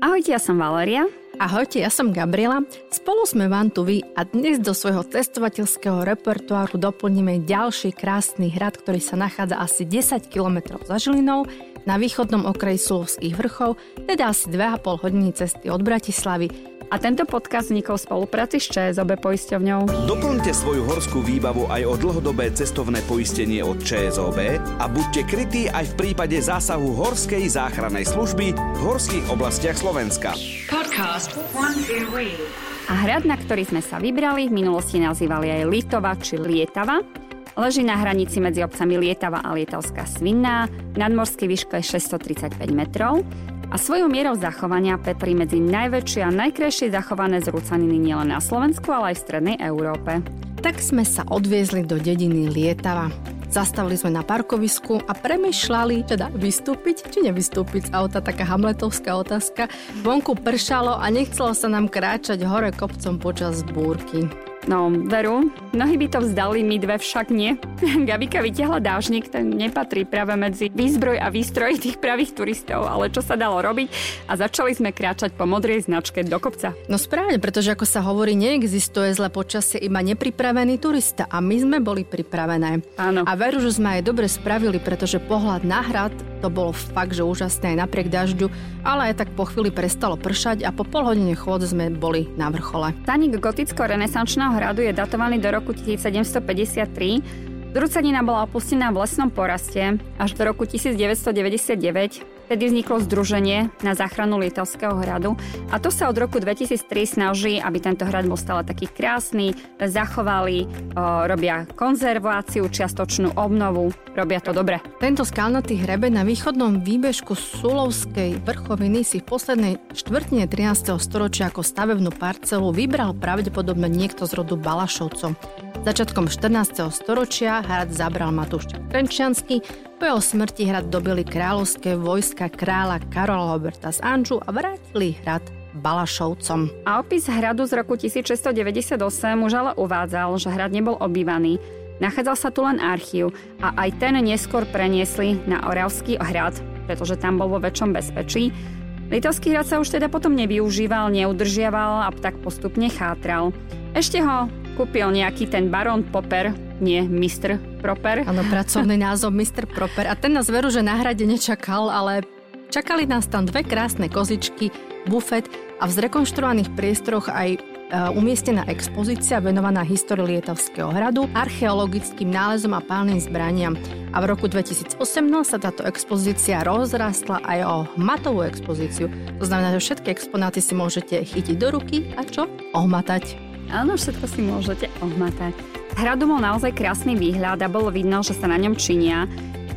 Ahojte, ja som Valeria. Ahojte, ja som Gabriela. Spolu sme vám tu vy a dnes do svojho cestovateľského repertoáru doplníme ďalší krásny hrad, ktorý sa nachádza asi 10 km za Žilinou na východnom okraji Sulovských vrchov, teda asi 2,5 hodiny cesty od Bratislavy a tento podcast vznikol v spolupráci s ČSOB poisťovňou. Doplňte svoju horskú výbavu aj o dlhodobé cestovné poistenie od ČSOB a buďte krytí aj v prípade zásahu Horskej záchrannej služby v horských oblastiach Slovenska. Podcast a hrad, na ktorý sme sa vybrali, v minulosti nazývali aj Litova či Lietava, Leží na hranici medzi obcami Lietava a Lietavská Svinná, nadmorský výško je 635 metrov a svojou mierou zachovania petrí medzi najväčšie a najkrajšie zachované zrúcaniny nielen na Slovensku, ale aj v strednej Európe. Tak sme sa odviezli do dediny Lietava. Zastavili sme na parkovisku a premyšľali, teda vystúpiť či nevystúpiť z auta, taká hamletovská otázka. Vonku pršalo a nechcelo sa nám kráčať hore kopcom počas búrky. No, veru, mnohí by to vzdali, my dve však nie. Gabika vytiahla dážnik, ten nepatrí práve medzi výzbroj a výstroj tých pravých turistov, ale čo sa dalo robiť a začali sme kráčať po modrej značke do kopca. No správne, pretože ako sa hovorí, neexistuje zle počasie, iba nepripravený turista a my sme boli pripravené. Áno. A veru, že sme aj dobre spravili, pretože pohľad na hrad to bolo fakt, že úžasné aj napriek dažďu, ale aj tak po chvíli prestalo pršať a po pol hodine chôd sme boli na vrchole. Taník goticko-renesančného hradu je datovaný do roku 1753 Zrúcanina bola opustená v lesnom poraste až do roku 1999 Vtedy vzniklo združenie na záchranu Lietavského hradu a to sa od roku 2003 snaží, aby tento hrad bol stále taký krásny, zachovali, robia konzerváciu, čiastočnú obnovu, robia to dobre. Tento skalnatý hrebe na východnom výbežku Sulovskej vrchoviny si v poslednej štvrtine 13. storočia ako stavebnú parcelu vybral pravdepodobne niekto z rodu Balašovcov. Začiatkom 14. storočia hrad zabral Matúš Trenčiansky, po jeho smrti hrad dobili kráľovské vojska kráľa Karola Roberta z Anžu a vrátili hrad Balašovcom. A opis hradu z roku 1698 už ale uvádzal, že hrad nebol obývaný. Nachádzal sa tu len archív a aj ten neskôr preniesli na Oravský hrad, pretože tam bol vo väčšom bezpečí. Litovský hrad sa už teda potom nevyužíval, neudržiaval a tak postupne chátral. Ešte ho kúpil nejaký ten barón Popper, nie Mr. Proper. Áno, pracovný názov Mr. Proper. A ten nás veru, že na hrade nečakal, ale čakali nás tam dve krásne kozičky, bufet a v zrekonštruovaných priestoroch aj umiestnená expozícia venovaná histórii Lietavského hradu, archeologickým nálezom a pálnym zbraniam. A v roku 2018 sa táto expozícia rozrastla aj o matovú expozíciu. To znamená, že všetky exponáty si môžete chytiť do ruky a čo? Ohmatať. Áno, všetko si môžete ohmatať. Hradu mal naozaj krásny výhľad a bolo vidno, že sa na ňom činia.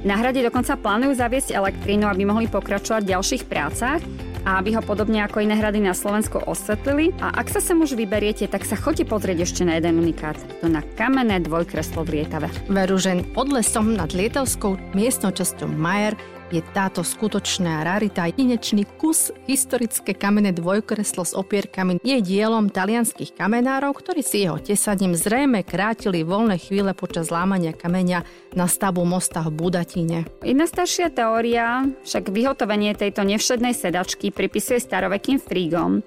Na hrade dokonca plánujú zaviesť elektrínu, aby mohli pokračovať v ďalších prácach a aby ho podobne ako iné hrady na Slovensku osvetlili. A ak sa sem už vyberiete, tak sa chodite pozrieť ešte na jeden unikát. To na kamenné dvojkreslo v Lietave. Veru, že pod lesom nad Lietavskou miestnou časťou Majer je táto skutočná rarita. Jedinečný kus historické kamenné dvojkreslo s opierkami je dielom talianských kamenárov, ktorí si jeho tesaním zrejme krátili voľné chvíle počas lámania kameňa na stavu mosta v Budatíne. Jedna staršia teória však vyhotovenie tejto nevšednej sedačky pripisuje starovekým frígom,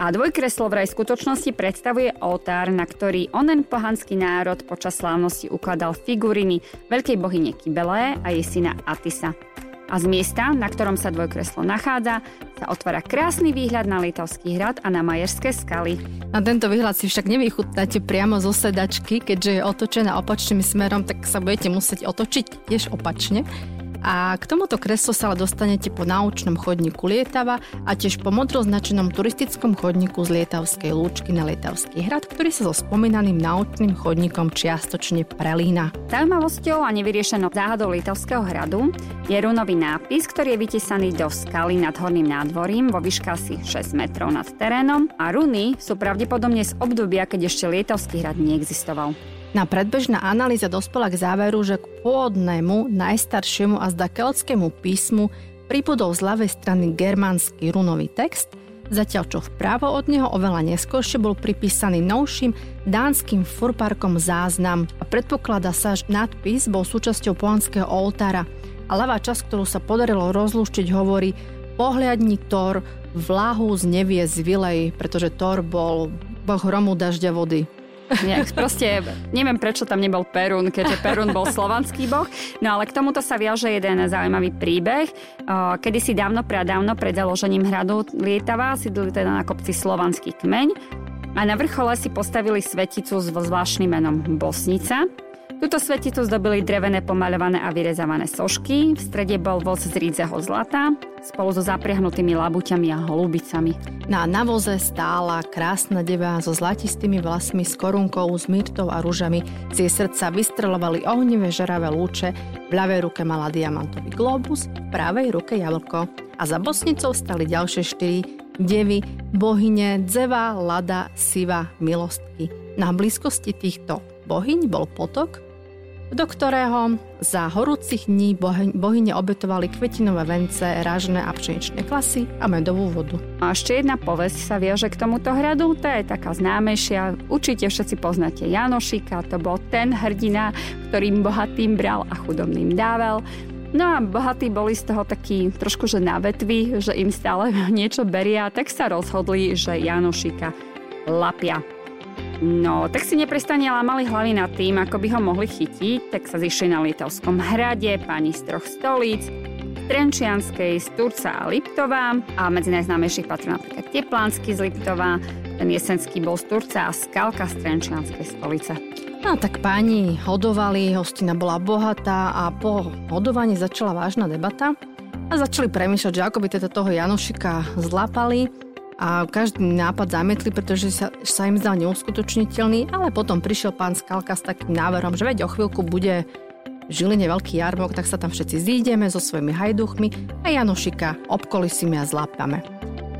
a dvojkreslo vraj v skutočnosti predstavuje oltár, na ktorý onen pohanský národ počas slávnosti ukladal figuriny veľkej bohyne Kybelé a jej syna Atisa a z miesta, na ktorom sa dvojkreslo nachádza, sa otvára krásny výhľad na Litovský hrad a na Majerské skaly. Na tento výhľad si však nevychutnáte priamo zo sedačky, keďže je otočená opačným smerom, tak sa budete musieť otočiť tiež opačne. A k tomuto kreslu sa ale dostanete po náučnom chodníku Lietava a tiež po modroznačenom turistickom chodníku z Lietavskej lúčky na Lietavský hrad, ktorý sa so spomínaným náučným chodníkom čiastočne prelína. Zaujímavosťou a nevyriešenou záhadou Lietavského hradu je runový nápis, ktorý je vytesaný do skaly nad horným nádvorím vo výške asi 6 metrov nad terénom a runy sú pravdepodobne z obdobia, keď ešte Lietavský hrad neexistoval. Na predbežná analýza dospela k záveru, že k pôvodnému, najstaršiemu a zda keltskému písmu pripudol z ľavej strany germánsky runový text, zatiaľ čo vpravo od neho oveľa neskôršie bol pripísaný novším dánskym furparkom záznam a predpokladá sa, že nadpis bol súčasťou polanského oltára a ľavá časť, ktorú sa podarilo rozlúštiť, hovorí pohľadni Thor, vlahu z nevie z Vilej, pretože Thor bol boh hromu, dažďa, vody. Nejak, proste neviem, prečo tam nebol Perún, keďže Perún bol slovanský boh. No ale k tomuto sa viaže jeden zaujímavý príbeh. Kedy si dávno, pradávno pred založením hradu Lietava sídli teda na kopci slovanský kmeň a na vrchole si postavili sveticu s zvláštnym menom Bosnica. Túto sveticu zdobili drevené pomaľované a vyrezávané sošky, v strede bol voz z rídzeho zlata, spolu so zapriahnutými labuťami a holubicami. Na navoze stála krásna deva so zlatistými vlasmi, s korunkou, s myrtou a rúžami. Z jej srdca vystrelovali ohnivé žeravé lúče, v ľavej ruke mala diamantový globus, v pravej ruke jablko. A za bosnicou stali ďalšie štyri devy, bohyne, dzeva, lada, siva, milostky. Na blízkosti týchto bohyň bol potok, do ktorého za horúcich dní bohyne obetovali kvetinové vence, rážne a pšeničné klasy a medovú vodu. A ešte jedna povesť sa viaže k tomuto hradu, tá je taká známejšia. Určite všetci poznáte Janošika, to bol ten hrdina, ktorým bohatým bral a chudobným dával. No a bohatí boli z toho takí trošku že na vetvi, že im stále niečo beria, tak sa rozhodli, že Janošika lapia. No, tak si neprestane lámali hlavy nad tým, ako by ho mohli chytiť, tak sa zišli na Lietavskom hrade, pani z troch stolíc, Trenčianskej, z Turca a Liptová a medzi najznámejších patrí napríklad Teplánsky z Liptova, ten jesenský bol z Turca a Skalka z Trenčianskej stolice. No tak páni hodovali, hostina bola bohatá a po hodovaní začala vážna debata a začali premýšľať, že ako by teda toho Janošika zlapali a každý nápad zametli, pretože sa, sa im zdal neuskutočniteľný, ale potom prišiel pán Skalka s takým návrhom, že veď o chvíľku bude v Žiline veľký jarmok, tak sa tam všetci zídeme so svojimi hajduchmi a Janošika obkolisíme a zlápame.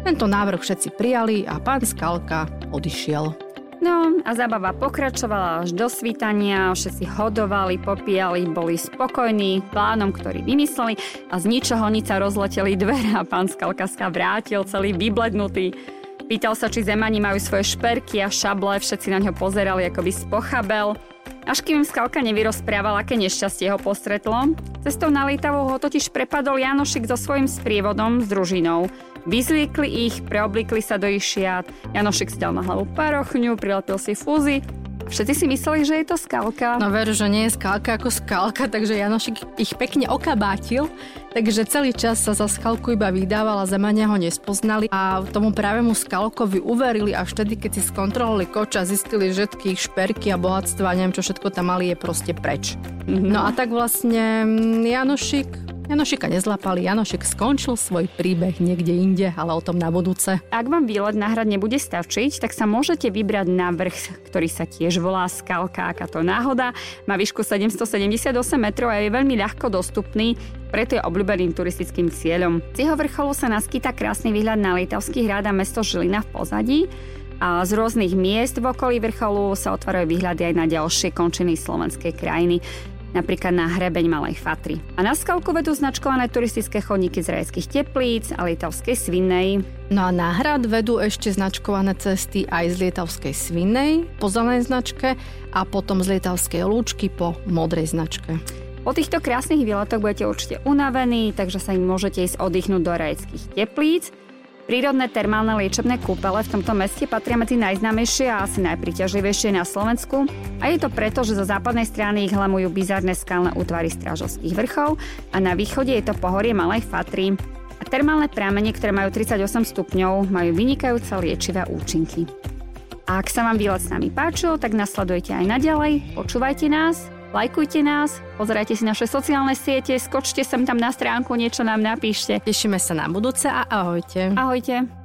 Tento návrh všetci prijali a pán Skalka odišiel. No a zábava pokračovala až do svítania, všetci hodovali, popíjali, boli spokojní plánom, ktorý vymysleli a z ničoho nič sa rozleteli dvere a pán Skalkaska vrátil celý vyblednutý. Pýtal sa, či zemani majú svoje šperky a šable, všetci na ňo pozerali, ako by spochabel. Až kým Skalka nevyrozprával, aké nešťastie ho postretlo, cestou na Lietavu ho totiž prepadol Janošik so svojím sprievodom s družinou. Vyzliekli ich, preoblikli sa do ich šiat, Janošik si dal na hlavu parochňu, prilepil si fúzy Všetci si mysleli, že je to skalka. No veru, že nie je skalka ako skalka, takže Janošik ich pekne okabátil, takže celý čas sa za skalku iba vydával a zemania ho nespoznali a tomu pravému skalkovi uverili až vtedy, keď si skontrolovali koč a zistili, že všetky šperky a bohatstva neviem čo všetko tam mali je proste preč. Mm-hmm. No a tak vlastne mm, Janošik Janošika nezlapali, Janošik skončil svoj príbeh niekde inde, ale o tom na budúce. Ak vám výlet na hrad nebude stačiť, tak sa môžete vybrať na vrch, ktorý sa tiež volá Skalka, aká to náhoda. Má výšku 778 metrov a je veľmi ľahko dostupný, preto je obľúbeným turistickým cieľom. Z jeho vrcholu sa naskytá krásny výhľad na Lietavský hrad a mesto Žilina v pozadí. A z rôznych miest v okolí vrcholu sa otvárajú výhľady aj na ďalšie končiny slovenskej krajiny napríklad na hrebeň Malej Fatry. A na skalku vedú značkované turistické chodníky z rajských teplíc a lietavskej svinnej. No a na hrad vedú ešte značkované cesty aj z lietavskej svinnej po zelenej značke a potom z lietavskej lúčky po modrej značke. Po týchto krásnych výletoch budete určite unavení, takže sa im môžete ísť oddychnúť do rajských teplíc Prírodné termálne liečebné kúpele v tomto meste patria medzi najznámejšie a asi najpriťažlivejšie na Slovensku a je to preto, že zo západnej strany ich hlamujú bizarné skalné útvary strážovských vrchov a na východe je to pohorie Malej Fatry. A termálne prámene, ktoré majú 38 stupňov, majú vynikajúce liečivé účinky. A ak sa vám výlet s nami páčil, tak nasledujte aj naďalej, počúvajte nás Lajkujte nás, pozerajte si naše sociálne siete, skočte sem tam na stránku, niečo nám napíšte. Tešíme sa na budúce a ahojte. Ahojte.